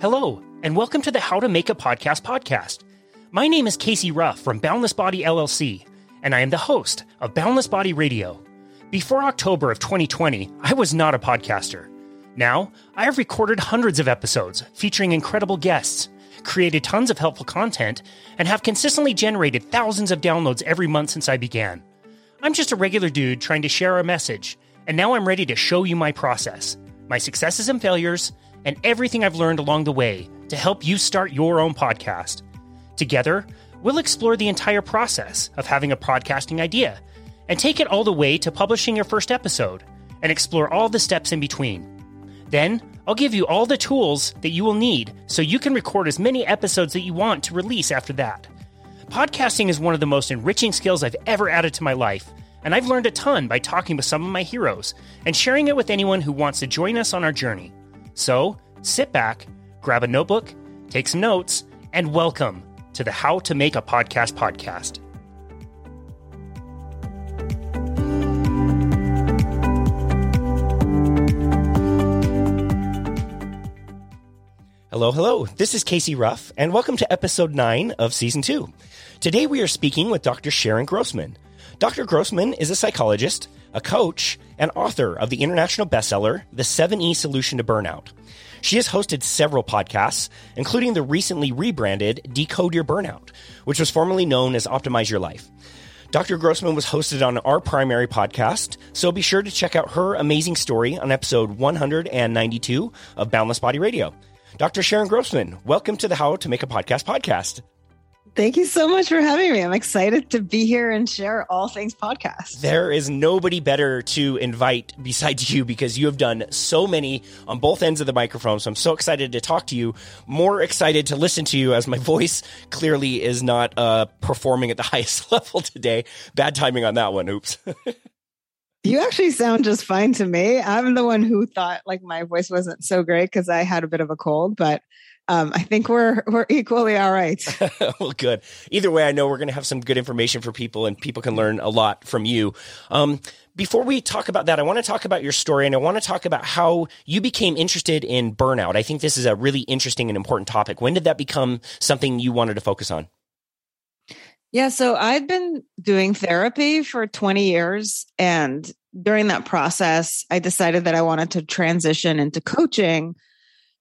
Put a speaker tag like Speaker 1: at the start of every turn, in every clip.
Speaker 1: Hello, and welcome to the How to Make a Podcast podcast. My name is Casey Ruff from Boundless Body LLC, and I am the host of Boundless Body Radio. Before October of 2020, I was not a podcaster. Now, I have recorded hundreds of episodes featuring incredible guests, created tons of helpful content, and have consistently generated thousands of downloads every month since I began. I'm just a regular dude trying to share a message, and now I'm ready to show you my process, my successes and failures, and everything I've learned along the way to help you start your own podcast. Together, we'll explore the entire process of having a podcasting idea and take it all the way to publishing your first episode and explore all the steps in between. Then, I'll give you all the tools that you will need so you can record as many episodes that you want to release after that. Podcasting is one of the most enriching skills I've ever added to my life, and I've learned a ton by talking with some of my heroes and sharing it with anyone who wants to join us on our journey. So, sit back, grab a notebook, take some notes, and welcome to the How to Make a Podcast podcast. Hello, hello. This is Casey Ruff, and welcome to episode 9 of season 2. Today we are speaking with Dr. Sharon Grossman. Dr. Grossman is a psychologist, a coach, and author of the international bestseller, The 7E Solution to Burnout. She has hosted several podcasts, including the recently rebranded Decode Your Burnout, which was formerly known as Optimize Your Life. Dr. Grossman was hosted on our primary podcast, so be sure to check out her amazing story on episode 192 of Boundless Body Radio. Dr. Sharon Grossman, welcome to the How to Make a Podcast podcast.
Speaker 2: Thank you so much for having me. I'm excited to be here and share all things podcast.
Speaker 1: There is nobody better to invite besides you because you have done so many on both ends of the microphone. So I'm so excited to talk to you, more excited to listen to you as my voice clearly is not uh, performing at the highest level today. Bad timing on that one. Oops.
Speaker 2: You actually sound just fine to me. I'm the one who thought like my voice wasn't so great because I had a bit of a cold, but um, I think we're we're equally all right.
Speaker 1: well, good. Either way, I know we're going to have some good information for people, and people can learn a lot from you. Um, before we talk about that, I want to talk about your story, and I want to talk about how you became interested in burnout. I think this is a really interesting and important topic. When did that become something you wanted to focus on?
Speaker 2: Yeah, so I'd been doing therapy for 20 years. And during that process, I decided that I wanted to transition into coaching.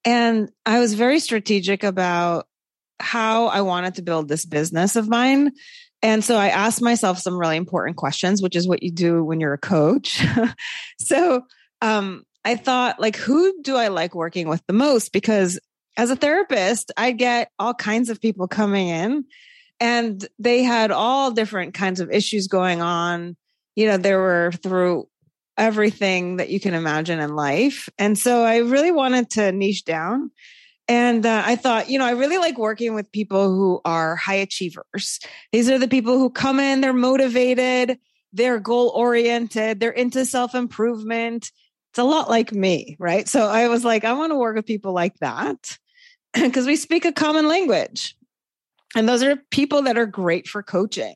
Speaker 2: And I was very strategic about how I wanted to build this business of mine. And so I asked myself some really important questions, which is what you do when you're a coach. so um, I thought, like, who do I like working with the most? Because as a therapist, I get all kinds of people coming in and they had all different kinds of issues going on. You know, there were through everything that you can imagine in life. And so I really wanted to niche down. And uh, I thought, you know, I really like working with people who are high achievers. These are the people who come in, they're motivated, they're goal oriented, they're into self improvement. It's a lot like me, right? So I was like, I want to work with people like that because we speak a common language. And those are people that are great for coaching.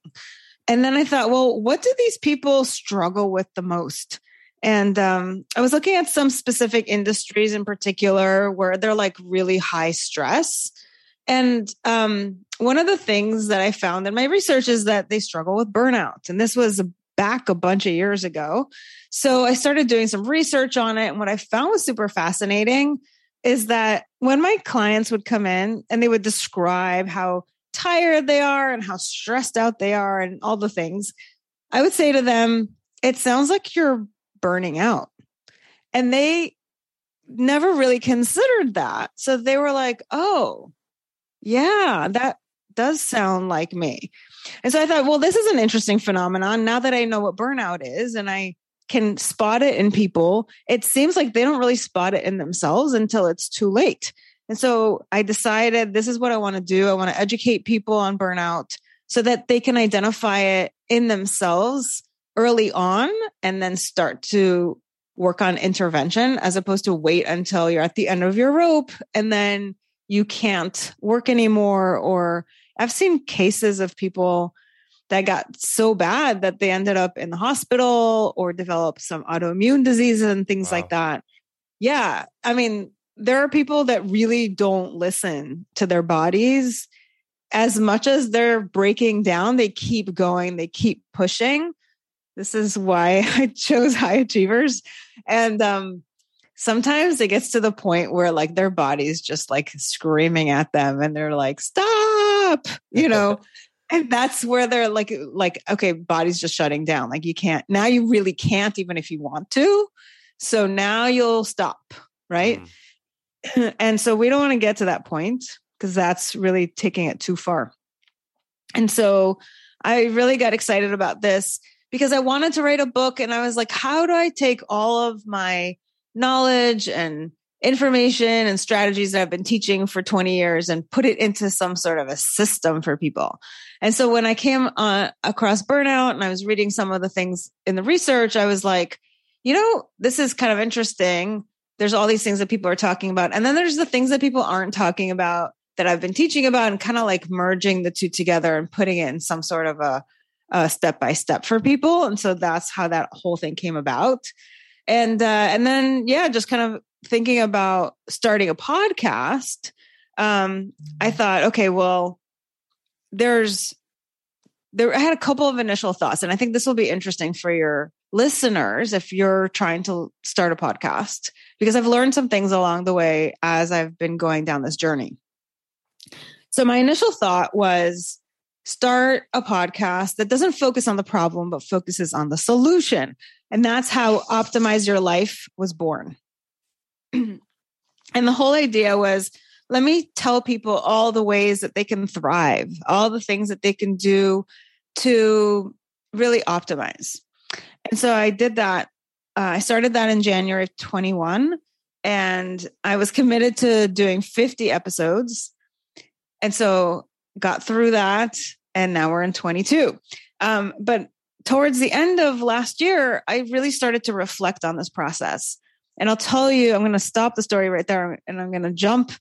Speaker 2: And then I thought, well, what do these people struggle with the most? And um, I was looking at some specific industries in particular where they're like really high stress. And um, one of the things that I found in my research is that they struggle with burnout. And this was back a bunch of years ago. So I started doing some research on it. And what I found was super fascinating is that when my clients would come in and they would describe how tired they are and how stressed out they are and all the things, I would say to them, it sounds like you're burning out. And they never really considered that. So they were like, oh, yeah, that does sound like me. And so I thought, well, this is an interesting phenomenon. Now that I know what burnout is and I can spot it in people, it seems like they don't really spot it in themselves until it's too late. And so I decided this is what I want to do. I want to educate people on burnout so that they can identify it in themselves early on and then start to work on intervention as opposed to wait until you're at the end of your rope and then you can't work anymore. Or I've seen cases of people that got so bad that they ended up in the hospital or developed some autoimmune diseases and things wow. like that. Yeah. I mean, there are people that really don't listen to their bodies as much as they're breaking down, they keep going, they keep pushing. This is why I chose high achievers. And um, sometimes it gets to the point where like their body's just like screaming at them and they're like, stop, you know. and that's where they're like like okay body's just shutting down like you can't now you really can't even if you want to so now you'll stop right mm. and so we don't want to get to that point because that's really taking it too far and so i really got excited about this because i wanted to write a book and i was like how do i take all of my knowledge and information and strategies that I've been teaching for 20 years and put it into some sort of a system for people. And so when I came uh, across burnout and I was reading some of the things in the research, I was like, you know, this is kind of interesting. There's all these things that people are talking about. And then there's the things that people aren't talking about that I've been teaching about and kind of like merging the two together and putting it in some sort of a, a step by step for people. And so that's how that whole thing came about. And uh, and then yeah, just kind of thinking about starting a podcast, um, I mm-hmm. thought, okay, well, there's there I had a couple of initial thoughts, and I think this will be interesting for your listeners if you're trying to start a podcast, because I've learned some things along the way as I've been going down this journey. So my initial thought was start a podcast that doesn't focus on the problem, but focuses on the solution. And that's how Optimize Your Life was born. and the whole idea was let me tell people all the ways that they can thrive, all the things that they can do to really optimize. And so I did that. Uh, I started that in January of 21, and I was committed to doing 50 episodes. And so got through that, and now we're in 22. Um, but towards the end of last year, I really started to reflect on this process. And I'll tell you, I'm going to stop the story right there and I'm going to jump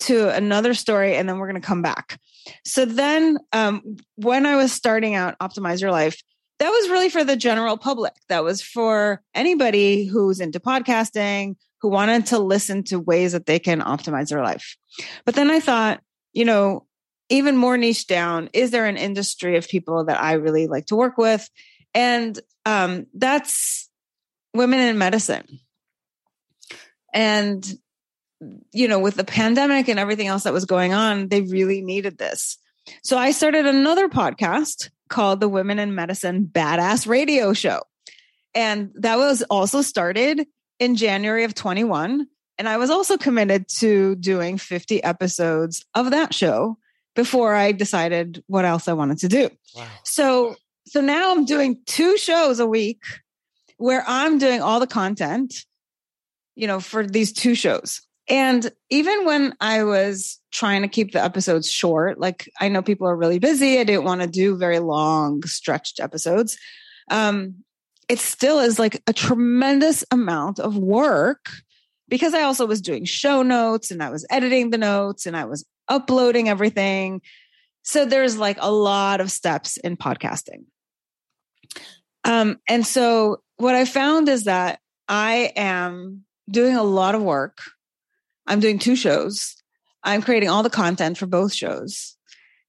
Speaker 2: to another story and then we're going to come back. So then, um, when I was starting out Optimize Your Life, that was really for the general public. That was for anybody who's into podcasting, who wanted to listen to ways that they can optimize their life. But then I thought, you know, even more niche down, is there an industry of people that I really like to work with? And um, that's women in medicine. And, you know, with the pandemic and everything else that was going on, they really needed this. So I started another podcast called the Women in Medicine Badass Radio Show. And that was also started in January of 21. And I was also committed to doing 50 episodes of that show before I decided what else I wanted to do. Wow. So so now I'm doing two shows a week where I'm doing all the content you know, for these two shows. And even when I was trying to keep the episodes short, like I know people are really busy. I didn't want to do very long, stretched episodes. Um, it still is like a tremendous amount of work because I also was doing show notes and I was editing the notes and I was uploading everything. So there's like a lot of steps in podcasting. Um, and so what I found is that I am doing a lot of work. I'm doing two shows. I'm creating all the content for both shows.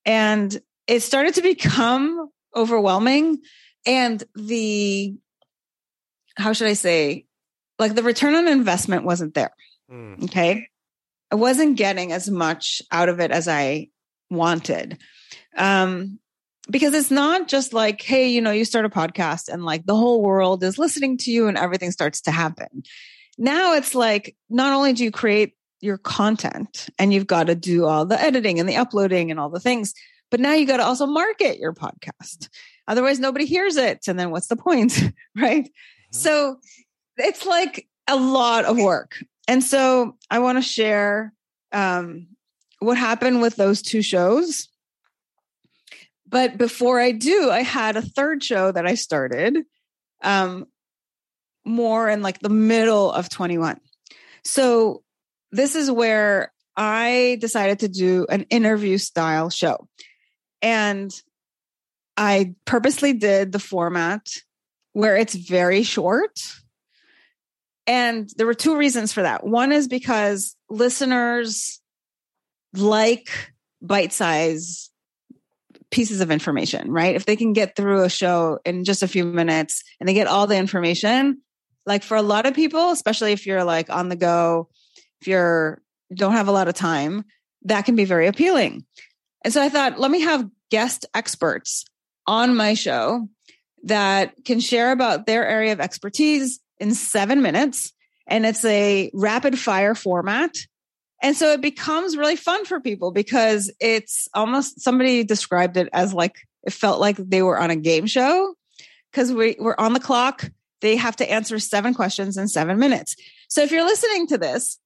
Speaker 2: And it started to become overwhelming. And the, how should I say, like the return on investment wasn't there. Mm. Okay. I wasn't getting as much out of it as I wanted. Um, because it's not just like, hey, you know, you start a podcast and like the whole world is listening to you and everything starts to happen now it's like not only do you create your content and you've got to do all the editing and the uploading and all the things, but now you got to also market your podcast. Otherwise, nobody hears it. And then what's the point? right. Mm-hmm. So it's like a lot of work. And so I want to share um, what happened with those two shows. But before I do, I had a third show that I started um, more in like the middle of 21. So this is where I decided to do an interview style show. And I purposely did the format where it's very short. And there were two reasons for that. One is because listeners like bite size pieces of information, right? If they can get through a show in just a few minutes and they get all the information, like for a lot of people, especially if you're like on the go, if you're don't have a lot of time, that can be very appealing. And so I thought, let me have guest experts on my show that can share about their area of expertise in seven minutes. And it's a rapid fire format. And so it becomes really fun for people because it's almost somebody described it as like it felt like they were on a game show because we, we're on the clock. They have to answer seven questions in seven minutes. So if you're listening to this,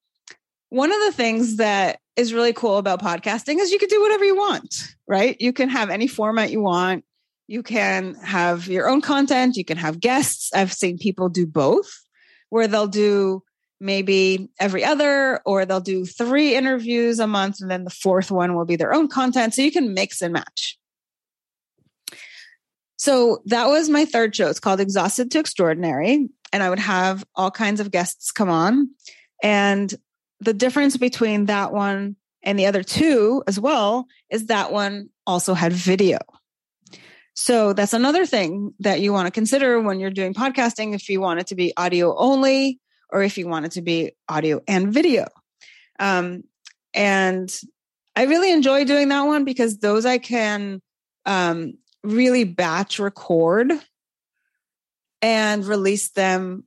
Speaker 2: one of the things that is really cool about podcasting is you can do whatever you want, right? You can have any format you want. You can have your own content. You can have guests. I've seen people do both where they'll do maybe every other, or they'll do three interviews a month, and then the fourth one will be their own content. So you can mix and match. So that was my third show. It's called Exhausted to Extraordinary. And I would have all kinds of guests come on. And the difference between that one and the other two as well is that one also had video. So that's another thing that you want to consider when you're doing podcasting. If you want it to be audio only, or if you want it to be audio and video. Um, and I really enjoy doing that one because those I can um, really batch record and release them.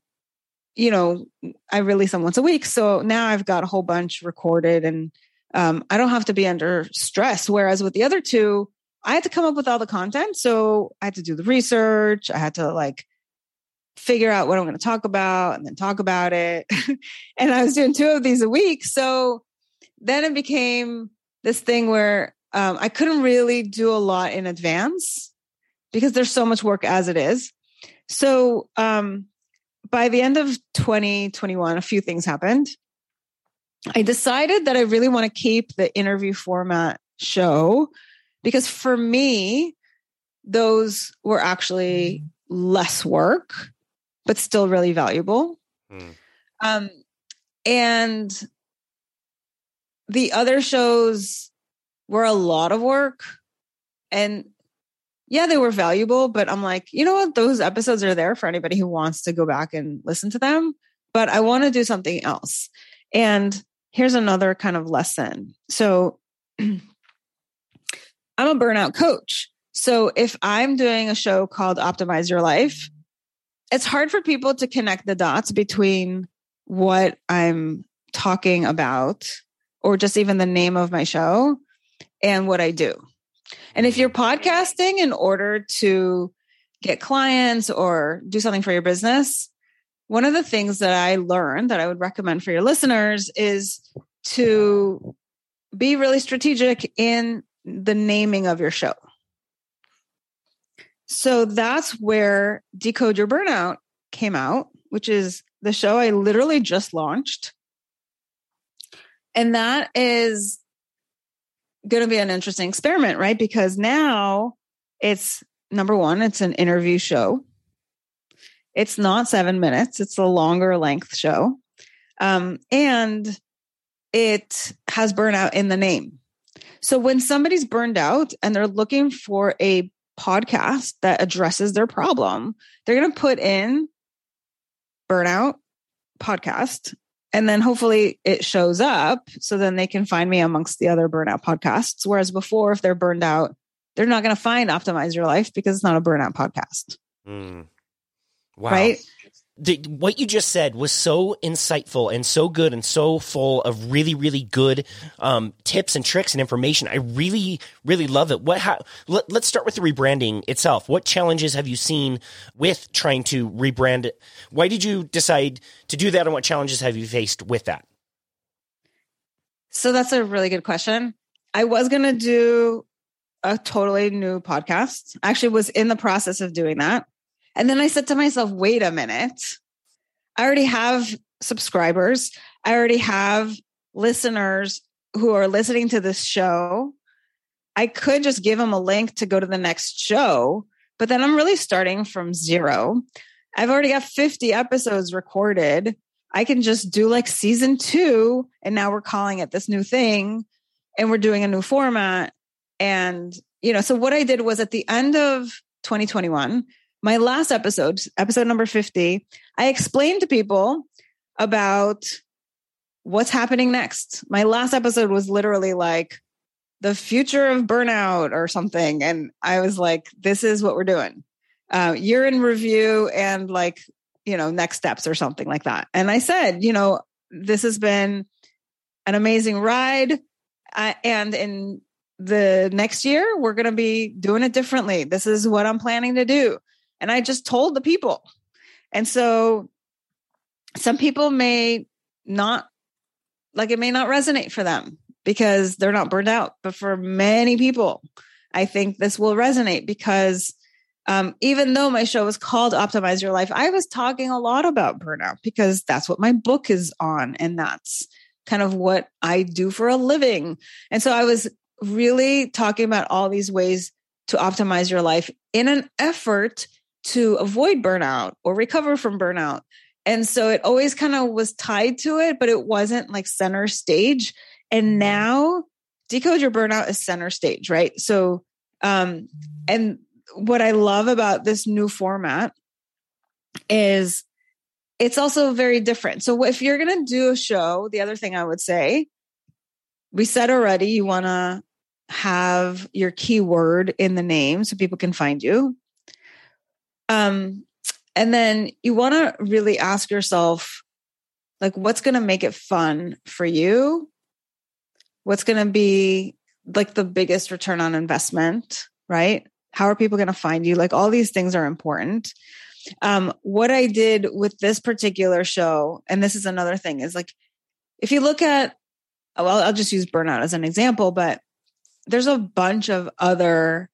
Speaker 2: You know, I release them once a week. So now I've got a whole bunch recorded and um, I don't have to be under stress. Whereas with the other two, I had to come up with all the content. So I had to do the research. I had to like figure out what I'm going to talk about and then talk about it. and I was doing two of these a week. So then it became this thing where um, I couldn't really do a lot in advance because there's so much work as it is. So um, by the end of 2021, a few things happened. I decided that I really want to keep the interview format show because for me, those were actually less work but still really valuable. Mm. Um, and the other shows were a lot of work and yeah, they were valuable, but I'm like, you know what? Those episodes are there for anybody who wants to go back and listen to them. But I want to do something else. And here's another kind of lesson. So I'm a burnout coach. So if I'm doing a show called Optimize Your Life, it's hard for people to connect the dots between what I'm talking about or just even the name of my show and what I do. And if you're podcasting in order to get clients or do something for your business, one of the things that I learned that I would recommend for your listeners is to be really strategic in the naming of your show. So that's where Decode Your Burnout came out, which is the show I literally just launched. And that is going to be an interesting experiment, right? Because now it's number one, it's an interview show. It's not seven minutes, it's a longer length show. Um, and it has burnout in the name. So when somebody's burned out and they're looking for a podcast that addresses their problem, they're going to put in burnout podcast and then hopefully it shows up so then they can find me amongst the other burnout podcasts. Whereas before, if they're burned out, they're not going to find Optimize Your Life because it's not a burnout podcast. Mm.
Speaker 1: Wow. Right the, what you just said was so insightful and so good and so full of really really good um, tips and tricks and information. I really really love it. What how, let, us start with the rebranding itself. What challenges have you seen with trying to rebrand it? Why did you decide to do that and what challenges have you faced with that?
Speaker 2: So that's a really good question. I was going to do a totally new podcast. Actually was in the process of doing that and then I said to myself, wait a minute. I already have subscribers. I already have listeners who are listening to this show. I could just give them a link to go to the next show, but then I'm really starting from zero. I've already got 50 episodes recorded. I can just do like season two, and now we're calling it this new thing, and we're doing a new format. And, you know, so what I did was at the end of 2021, my last episode, episode number 50, I explained to people about what's happening next. My last episode was literally like the future of burnout or something. And I was like, this is what we're doing. Uh, year in review and like, you know, next steps or something like that. And I said, you know, this has been an amazing ride. Uh, and in the next year, we're going to be doing it differently. This is what I'm planning to do. And I just told the people. And so some people may not like it may not resonate for them because they're not burned out. But for many people, I think this will resonate because um, even though my show was called Optimize Your Life, I was talking a lot about burnout because that's what my book is on. And that's kind of what I do for a living. And so I was really talking about all these ways to optimize your life in an effort to avoid burnout or recover from burnout. And so it always kind of was tied to it, but it wasn't like center stage. And mm-hmm. now decode your burnout is center stage, right? So, um, and what I love about this new format is it's also very different. So if you're going to do a show, the other thing I would say, we said already, you want to have your keyword in the name so people can find you. Um, and then you want to really ask yourself, like, what's going to make it fun for you? What's going to be like the biggest return on investment, right? How are people going to find you? Like, all these things are important. Um, what I did with this particular show, and this is another thing, is like, if you look at, well, I'll just use burnout as an example, but there's a bunch of other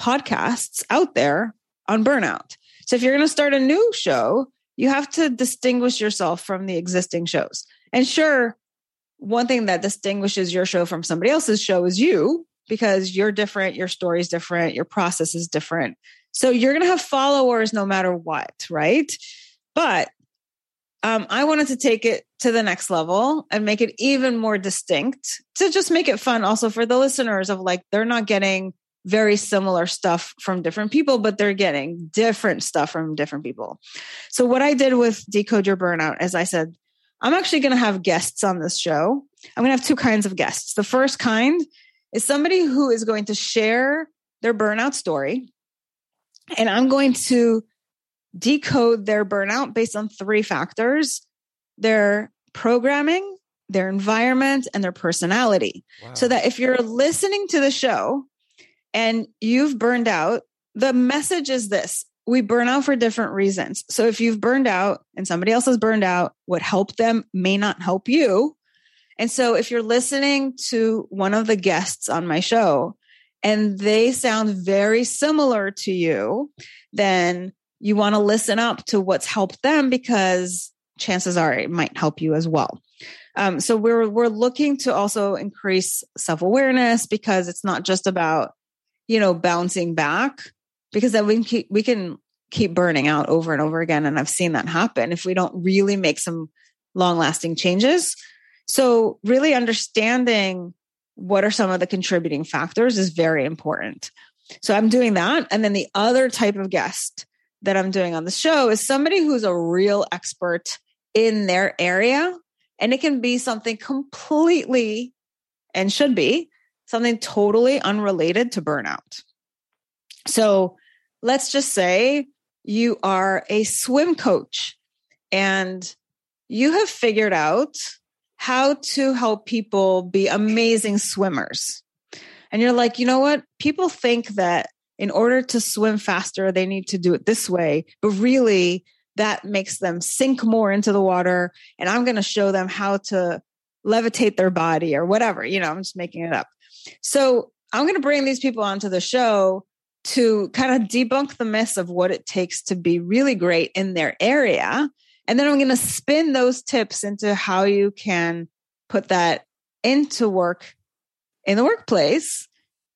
Speaker 2: podcasts out there on burnout. So if you're going to start a new show, you have to distinguish yourself from the existing shows. And sure, one thing that distinguishes your show from somebody else's show is you because you're different, your story is different, your process is different. So you're going to have followers no matter what, right? But um, I wanted to take it to the next level and make it even more distinct to just make it fun also for the listeners of like, they're not getting very similar stuff from different people, but they're getting different stuff from different people. So, what I did with Decode Your Burnout is I said, I'm actually going to have guests on this show. I'm going to have two kinds of guests. The first kind is somebody who is going to share their burnout story. And I'm going to decode their burnout based on three factors their programming, their environment, and their personality. Wow. So that if you're listening to the show and you've burned out, the message is this we burn out for different reasons. So if you've burned out and somebody else has burned out, what helped them may not help you. And so if you're listening to one of the guests on my show and they sound very similar to you, then you want to listen up to what's helped them because chances are it might help you as well. Um, so we're we're looking to also increase self awareness because it's not just about you know, bouncing back because then we can keep, we can keep burning out over and over again. And I've seen that happen if we don't really make some long lasting changes. So really understanding what are some of the contributing factors is very important. So I'm doing that. And then the other type of guest that I'm doing on the show is somebody who's a real expert in their area. And it can be something completely and should be something totally unrelated to burnout. So let's just say you are a swim coach and you have figured out how to help people be amazing swimmers. And you're like, you know what? People think that in order to swim faster, they need to do it this way. But really, that makes them sink more into the water. And I'm going to show them how to levitate their body or whatever. You know, I'm just making it up. So I'm going to bring these people onto the show to kind of debunk the myths of what it takes to be really great in their area. And then I'm going to spin those tips into how you can put that into work in the workplace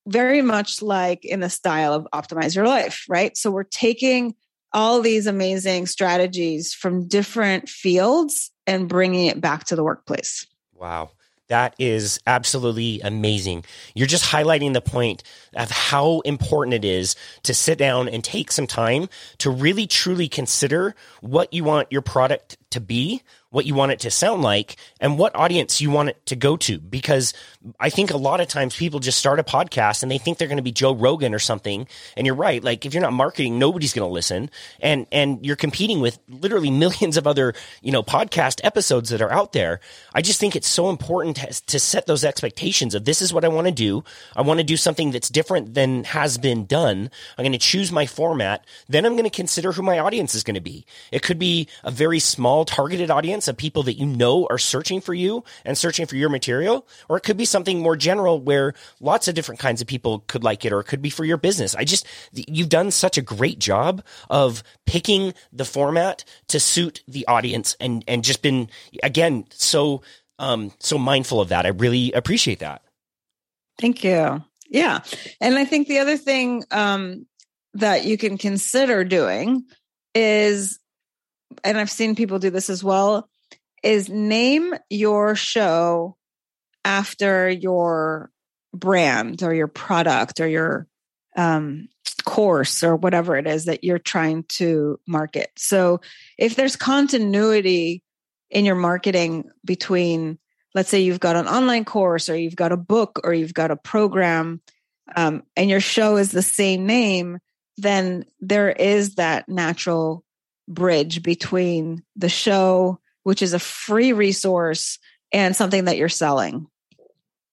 Speaker 2: very much like in the style of optimize your life, right? So we're taking all these amazing strategies from different fields and bringing it back to the workplace.
Speaker 1: Wow. That is absolutely amazing. You're just highlighting the point of how important it is to sit down and take some time to really truly consider what you want your product to be, what you want it to sound like, and what audience you want it to go to. Because I think a lot of times people just start a podcast and they think they're going to be Joe Rogan or something. And you're right. Like if you're not marketing, nobody's going to listen. And, and you're competing with literally millions of other, you know, podcast episodes that are out there. I just think it's so important to, set those expectations of this is what I want to do. I want to do something that's different than has been done. I'm going to choose my format. Then I'm going to consider who my audience is going to be. It could be a very small targeted audience of people that you know are searching for you and searching for your material, or it could be something more general where lots of different kinds of people could like it, or it could be for your business. I just, you've done such a great job of picking the format to suit the audience and, and just been, again, so, um, so mindful of that. I really appreciate that.
Speaker 2: Thank you. Yeah. And I think the other thing, um, that you can consider doing is and I've seen people do this as well, is name your show after your brand or your product or your um, course or whatever it is that you're trying to market. So if there's continuity in your marketing between, let's say you've got an online course or you've got a book or you've got a program um, and your show is the same name, then there is that natural bridge between the show, which is a free resource, and something that you're selling.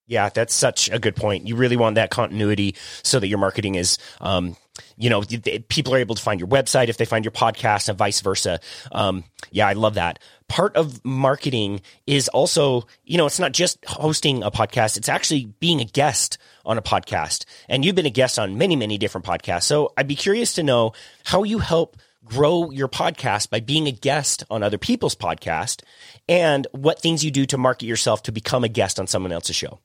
Speaker 1: Yeah, that's such a good point. You really want that continuity so that your marketing is, um, you know, people are able to find your website if they find your podcast and vice versa. Um, yeah, I love that. Part of marketing is also, you know, it's not just hosting a podcast, it's actually being a guest on a podcast. And you've been a guest on many, many different podcasts. So I'd be curious to know how you help grow your podcast by being a guest on other people's podcast and what things you do to market yourself to become a guest on someone else's show.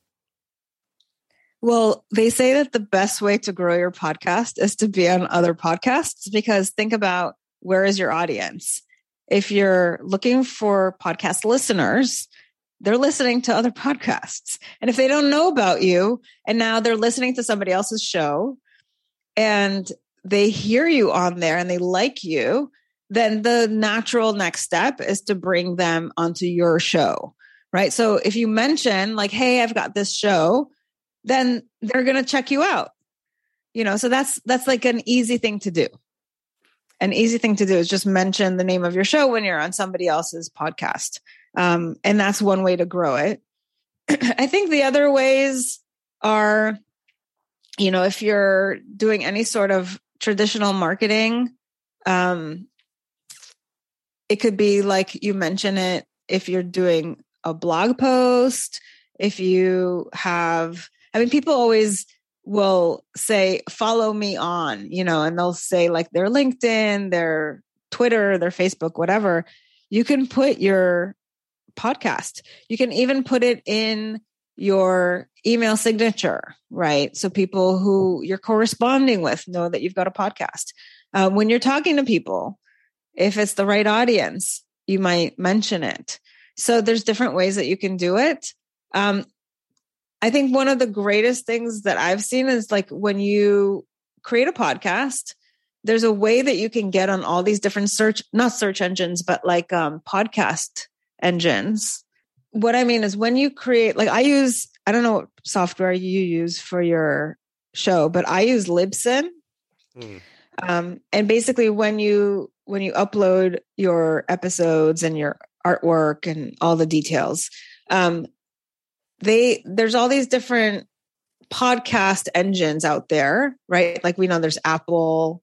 Speaker 2: Well, they say that the best way to grow your podcast is to be on other podcasts because think about where is your audience? If you're looking for podcast listeners, they're listening to other podcasts. And if they don't know about you and now they're listening to somebody else's show and they hear you on there and they like you, then the natural next step is to bring them onto your show. Right. So if you mention, like, hey, I've got this show, then they're going to check you out. You know, so that's that's like an easy thing to do. An easy thing to do is just mention the name of your show when you're on somebody else's podcast. Um, and that's one way to grow it. I think the other ways are, you know, if you're doing any sort of traditional marketing um it could be like you mention it if you're doing a blog post if you have i mean people always will say follow me on you know and they'll say like their linkedin their twitter their facebook whatever. You can put your podcast. You can even put it in your email signature, right? So people who you're corresponding with know that you've got a podcast. Um, when you're talking to people, if it's the right audience, you might mention it. So there's different ways that you can do it. Um, I think one of the greatest things that I've seen is like when you create a podcast, there's a way that you can get on all these different search, not search engines, but like um, podcast engines what I mean is when you create, like I use, I don't know what software you use for your show, but I use Libsyn. Mm. Um, and basically when you, when you upload your episodes and your artwork and all the details, um, they, there's all these different podcast engines out there, right? Like we know there's Apple,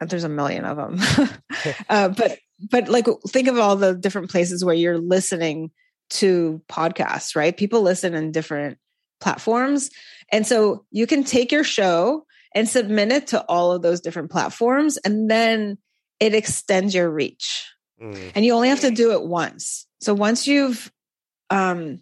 Speaker 2: there's a million of them. uh, but but like think of all the different places where you're listening to podcasts, right? People listen in different platforms. And so you can take your show and submit it to all of those different platforms, and then it extends your reach. Mm. And you only have to do it once. So once you've um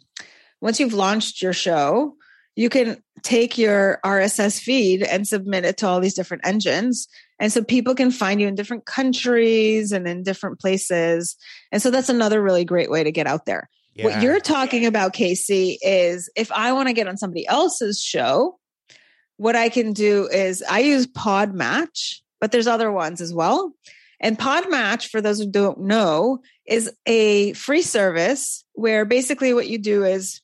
Speaker 2: once you've launched your show, you can take your RSS feed and submit it to all these different engines. And so people can find you in different countries and in different places. And so that's another really great way to get out there. Yeah. What you're talking about, Casey, is if I want to get on somebody else's show, what I can do is I use Podmatch, but there's other ones as well. And Podmatch, for those who don't know, is a free service where basically what you do is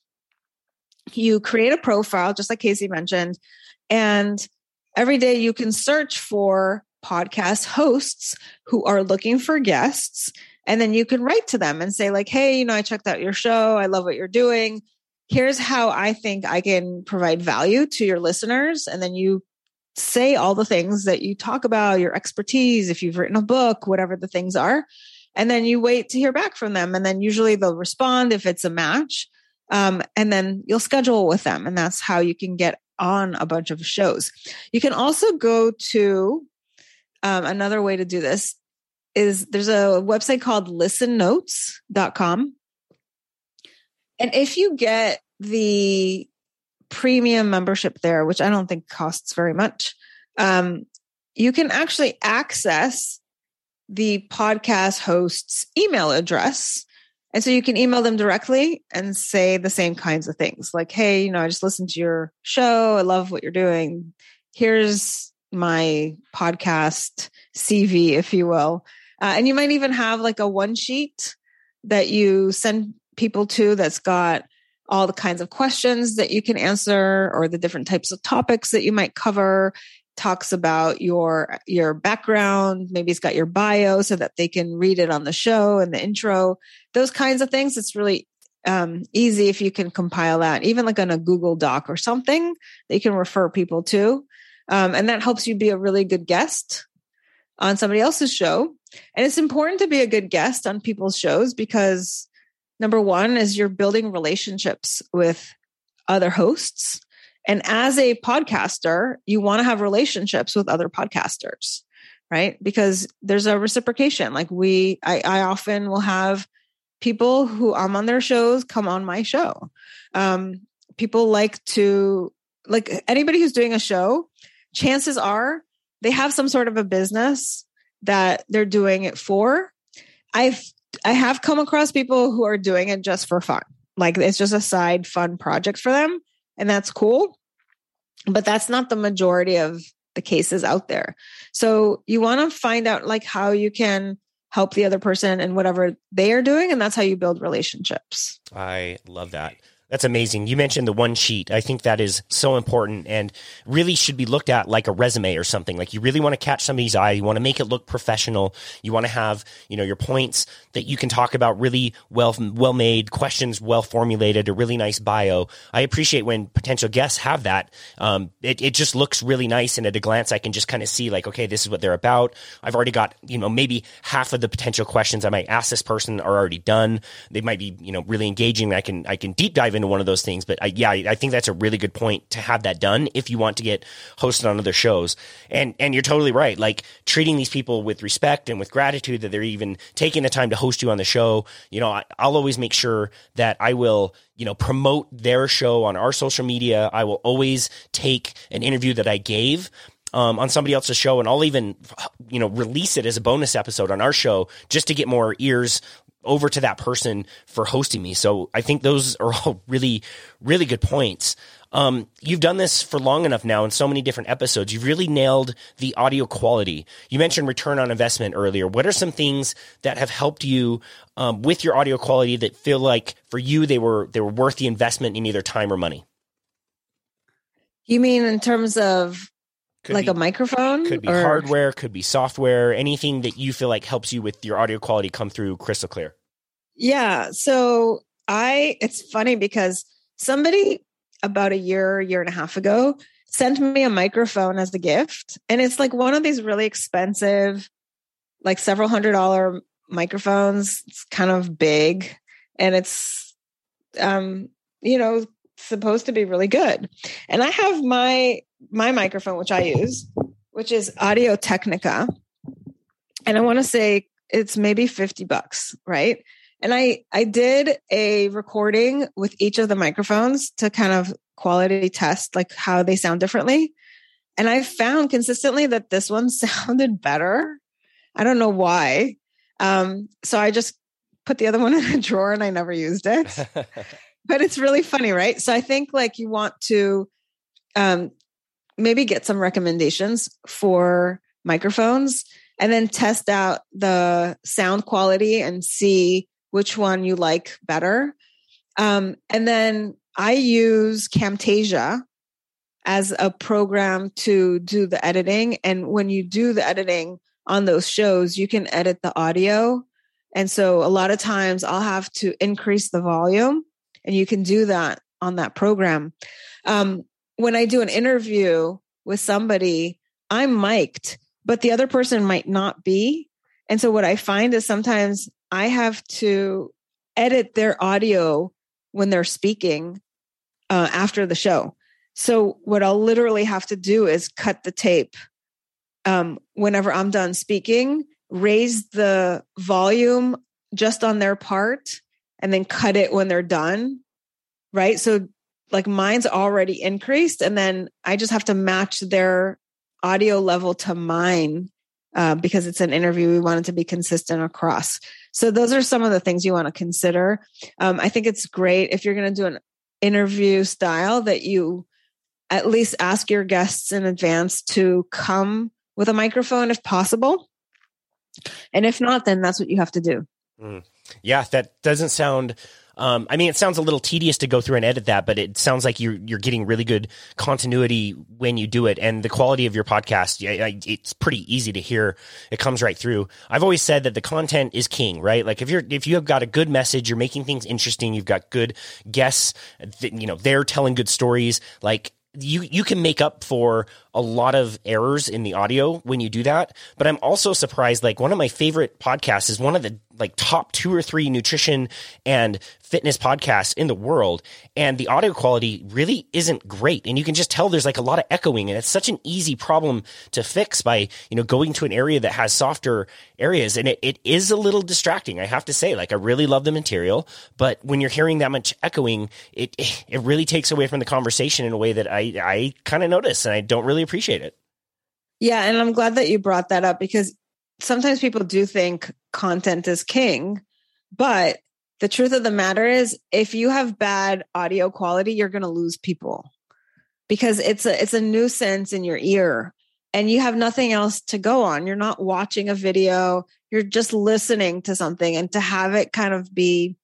Speaker 2: you create a profile, just like Casey mentioned, and every day you can search for podcast hosts who are looking for guests. And then you can write to them and say, like, hey, you know, I checked out your show. I love what you're doing. Here's how I think I can provide value to your listeners. And then you say all the things that you talk about, your expertise, if you've written a book, whatever the things are. And then you wait to hear back from them. And then usually they'll respond if it's a match. Um, and then you'll schedule with them. And that's how you can get on a bunch of shows. You can also go to um, another way to do this is there's a website called listennotes.com. And if you get the premium membership there, which I don't think costs very much, um, you can actually access the podcast host's email address. And so you can email them directly and say the same kinds of things like, hey, you know, I just listened to your show. I love what you're doing. Here's my podcast CV, if you will. Uh, and you might even have like a one sheet that you send people to that's got all the kinds of questions that you can answer or the different types of topics that you might cover. Talks about your your background maybe it's got your bio so that they can read it on the show and the intro. Those kinds of things it's really um, easy if you can compile that even like on a google doc or something that you can refer people to. Um, and that helps you be a really good guest on somebody else's show and it's important to be a good guest on people's shows because number one is you're building relationships with other hosts and as a podcaster, you want to have relationships with other podcasters, right? Because there's a reciprocation. Like we, I, I often will have people who I'm on their shows come on my show. Um, people like to, like anybody who's doing a show, chances are they have some sort of a business that they're doing it for. I've, I have come across people who are doing it just for fun. Like it's just a side fun project for them and that's cool. But that's not the majority of the cases out there. So you want to find out like how you can help the other person and whatever they are doing and that's how you build relationships.
Speaker 1: I love that. That's amazing. You mentioned the one sheet. I think that is so important and really should be looked at like a resume or something. Like you really want to catch somebody's eye. You want to make it look professional. You want to have, you know, your points that you can talk about really well, well made questions, well formulated, a really nice bio. I appreciate when potential guests have that. Um, it, it just looks really nice. And at a glance, I can just kind of see like, okay, this is what they're about. I've already got, you know, maybe half of the potential questions I might ask this person are already done. They might be, you know, really engaging. I can, I can deep dive into one of those things. But I, yeah, I think that's a really good point to have that done if you want to get hosted on other shows. And and you're totally right. Like treating these people with respect and with gratitude that they're even taking the time to host you on the show. You know, I, I'll always make sure that I will you know promote their show on our social media. I will always take an interview that I gave um, on somebody else's show, and I'll even, you know, release it as a bonus episode on our show just to get more ears over to that person for hosting me. So I think those are all really, really good points. Um, you've done this for long enough now in so many different episodes. You've really nailed the audio quality. You mentioned return on investment earlier. What are some things that have helped you um, with your audio quality that feel like for you they were they were worth the investment in either time or money?
Speaker 2: You mean in terms of could like be, a microphone?
Speaker 1: Could be or? hardware, could be software, anything that you feel like helps you with your audio quality come through crystal clear.
Speaker 2: Yeah. So I, it's funny because somebody about a year, year and a half ago sent me a microphone as a gift. And it's like one of these really expensive, like several hundred dollar microphones. It's kind of big and it's, um, you know, supposed to be really good. And I have my, my microphone, which I use, which is Audio Technica. And I want to say it's maybe 50 bucks, right? And I I did a recording with each of the microphones to kind of quality test, like how they sound differently. And I found consistently that this one sounded better. I don't know why. Um, so I just put the other one in a drawer and I never used it. but it's really funny, right? So I think like you want to um, maybe get some recommendations for microphones and then test out the sound quality and see which one you like better. Um, and then I use Camtasia as a program to do the editing. And when you do the editing on those shows, you can edit the audio. And so a lot of times I'll have to increase the volume, and you can do that on that program. Um, when I do an interview with somebody, I'm mic'd, but the other person might not be. And so what I find is sometimes I have to edit their audio when they're speaking uh, after the show. So what I'll literally have to do is cut the tape um, whenever I'm done speaking, raise the volume just on their part, and then cut it when they're done. Right. So like mine's already increased, and then I just have to match their audio level to mine uh, because it's an interview. We want it to be consistent across. So those are some of the things you want to consider. Um, I think it's great if you're going to do an interview style that you at least ask your guests in advance to come with a microphone if possible. And if not, then that's what you have to do.
Speaker 1: Mm. Yeah, that doesn't sound um, I mean, it sounds a little tedious to go through and edit that, but it sounds like you're you're getting really good continuity when you do it, and the quality of your podcast. It's pretty easy to hear. It comes right through. I've always said that the content is king, right? Like if you're if you have got a good message, you're making things interesting. You've got good guests. You know, they're telling good stories. Like you you can make up for a lot of errors in the audio when you do that but i'm also surprised like one of my favorite podcasts is one of the like top two or three nutrition and fitness podcasts in the world and the audio quality really isn't great. And you can just tell there's like a lot of echoing and it's such an easy problem to fix by you know going to an area that has softer areas. And it, it is a little distracting i have to say. Like i really love the material but when you're hearing that much echoing it it really takes away from the conversation in a way that i i kind of notice and i don't really appreciate it.
Speaker 2: Yeah and i'm glad that you brought that up because sometimes people do think content is king, but the truth of the matter is if you have bad audio quality, you're going to lose people because it's a it's a nuisance in your ear and you have nothing else to go on. You're not watching a video, you're just listening to something and to have it kind of be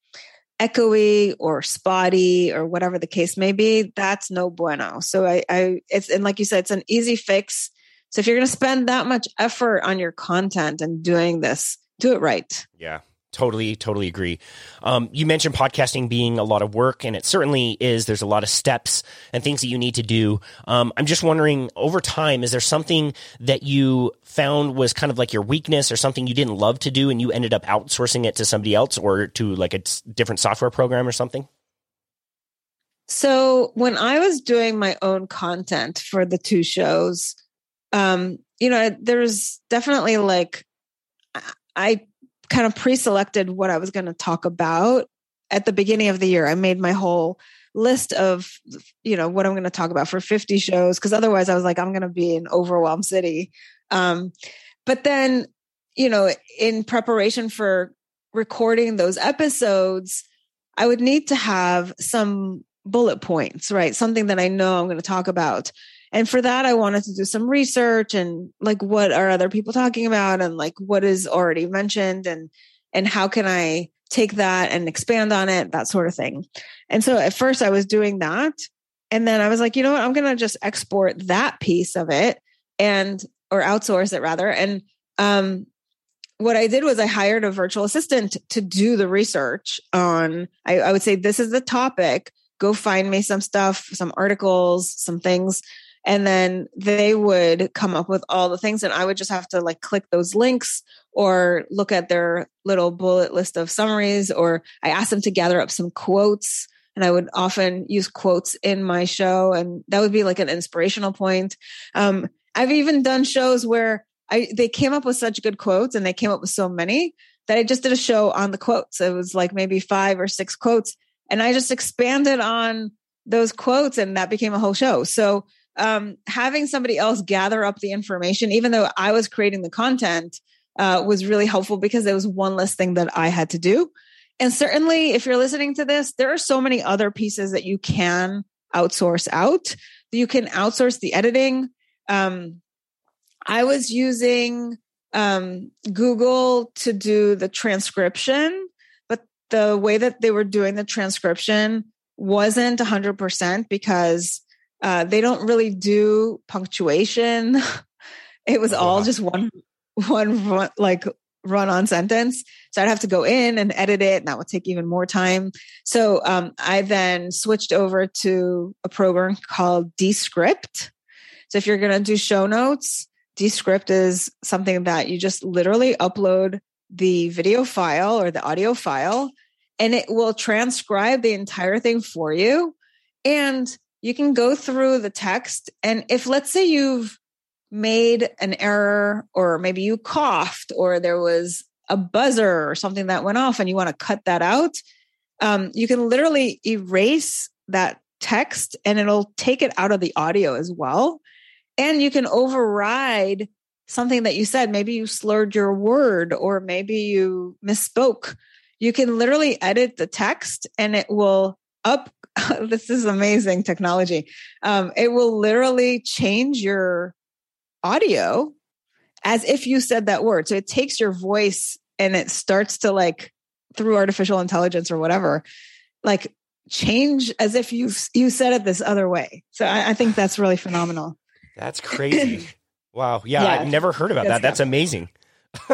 Speaker 2: echoey or spotty or whatever the case may be, that's no bueno. So I, I it's and like you said, it's an easy fix. So if you're going to spend that much effort on your content and doing this, do it right.
Speaker 1: Yeah. Totally, totally agree. Um, you mentioned podcasting being a lot of work, and it certainly is. There's a lot of steps and things that you need to do. Um, I'm just wondering, over time, is there something that you found was kind of like your weakness or something you didn't love to do and you ended up outsourcing it to somebody else or to like a different software program or something?
Speaker 2: So, when I was doing my own content for the two shows, um, you know, there's definitely like, I kind of pre-selected what I was going to talk about at the beginning of the year. I made my whole list of, you know, what I'm going to talk about for 50 shows. Cause otherwise I was like, I'm going to be an overwhelmed city. Um, but then, you know, in preparation for recording those episodes, I would need to have some bullet points, right? Something that I know I'm going to talk about. And for that, I wanted to do some research and like, what are other people talking about and like what is already mentioned and, and how can I take that and expand on it, that sort of thing. And so at first I was doing that. And then I was like, you know what? I'm going to just export that piece of it and, or outsource it rather. And, um, what I did was I hired a virtual assistant to do the research on, I, I would say, this is the topic. Go find me some stuff, some articles, some things and then they would come up with all the things and i would just have to like click those links or look at their little bullet list of summaries or i asked them to gather up some quotes and i would often use quotes in my show and that would be like an inspirational point um, i've even done shows where I, they came up with such good quotes and they came up with so many that i just did a show on the quotes it was like maybe five or six quotes and i just expanded on those quotes and that became a whole show. So um, having somebody else gather up the information, even though I was creating the content, uh, was really helpful because it was one less thing that I had to do. And certainly, if you're listening to this, there are so many other pieces that you can outsource out. You can outsource the editing. Um, I was using um, Google to do the transcription, but the way that they were doing the transcription wasn't 100% because uh, they don't really do punctuation. it was all just one, one run, like run on sentence. So I'd have to go in and edit it, and that would take even more time. So um, I then switched over to a program called Descript. So if you're going to do show notes, Descript is something that you just literally upload the video file or the audio file, and it will transcribe the entire thing for you. And you can go through the text. And if, let's say, you've made an error, or maybe you coughed, or there was a buzzer or something that went off, and you want to cut that out, um, you can literally erase that text and it'll take it out of the audio as well. And you can override something that you said. Maybe you slurred your word, or maybe you misspoke. You can literally edit the text and it will up this is amazing technology. Um, it will literally change your audio as if you said that word. So it takes your voice and it starts to like through artificial intelligence or whatever, like change as if you you said it this other way. So I, I think that's really phenomenal.
Speaker 1: That's crazy. wow. Yeah, yeah, I've never heard about that. That's amazing.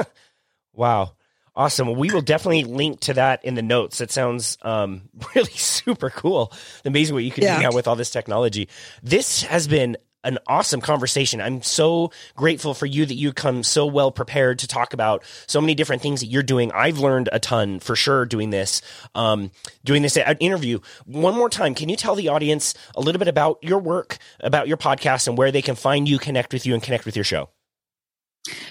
Speaker 1: wow. Awesome. Well, we will definitely link to that in the notes. It sounds um, really super cool. Amazing what you can yeah. do now with all this technology. This has been an awesome conversation. I'm so grateful for you that you come so well prepared to talk about so many different things that you're doing. I've learned a ton for sure doing this, um, doing this interview. One more time, can you tell the audience a little bit about your work, about your podcast, and where they can find you, connect with you, and connect with your show?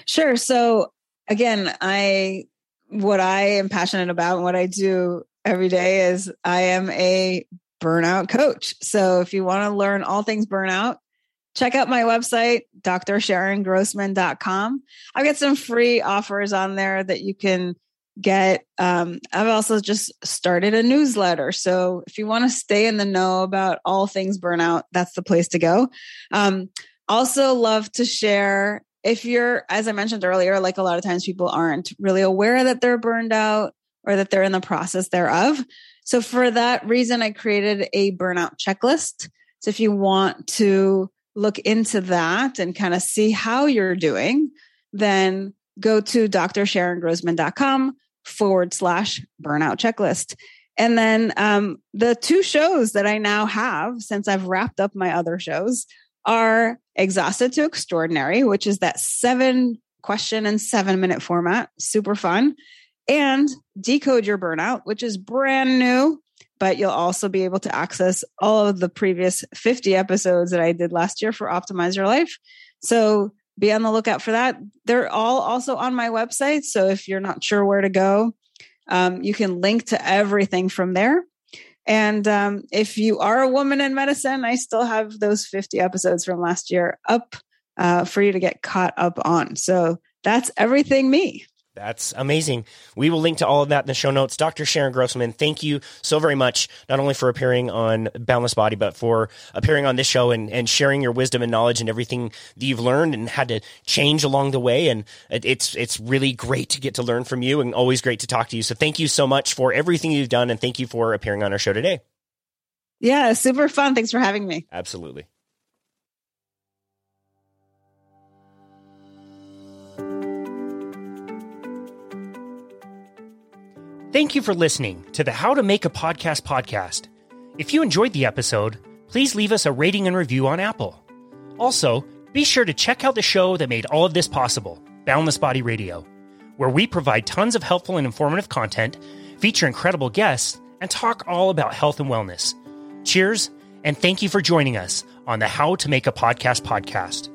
Speaker 2: Sure. So again, I what I am passionate about and what I do every day is I am a burnout coach. So if you want to learn all things burnout, check out my website, drsharongrossman.com. I've got some free offers on there that you can get. Um, I've also just started a newsletter. So if you want to stay in the know about all things burnout, that's the place to go. Um, also love to share if you're, as I mentioned earlier, like a lot of times people aren't really aware that they're burned out or that they're in the process thereof. So for that reason, I created a burnout checklist. So if you want to look into that and kind of see how you're doing, then go to drsharongrossman.com forward slash burnout checklist. And then um, the two shows that I now have since I've wrapped up my other shows are Exhausted to Extraordinary, which is that seven question and seven minute format, super fun, and Decode Your Burnout, which is brand new, but you'll also be able to access all of the previous 50 episodes that I did last year for Optimize Your Life. So be on the lookout for that. They're all also on my website. So if you're not sure where to go, um, you can link to everything from there. And um, if you are a woman in medicine, I still have those 50 episodes from last year up uh, for you to get caught up on. So that's everything me.
Speaker 1: That's amazing. We will link to all of that in the show notes. Dr. Sharon Grossman, thank you so very much, not only for appearing on Boundless Body, but for appearing on this show and, and sharing your wisdom and knowledge and everything that you've learned and had to change along the way. And it's, it's really great to get to learn from you and always great to talk to you. So thank you so much for everything you've done. And thank you for appearing on our show today.
Speaker 2: Yeah, super fun. Thanks for having me.
Speaker 1: Absolutely. Thank you for listening to the How to Make a Podcast podcast. If you enjoyed the episode, please leave us a rating and review on Apple. Also, be sure to check out the show that made all of this possible, Boundless Body Radio, where we provide tons of helpful and informative content, feature incredible guests, and talk all about health and wellness. Cheers, and thank you for joining us on the How to Make a Podcast podcast.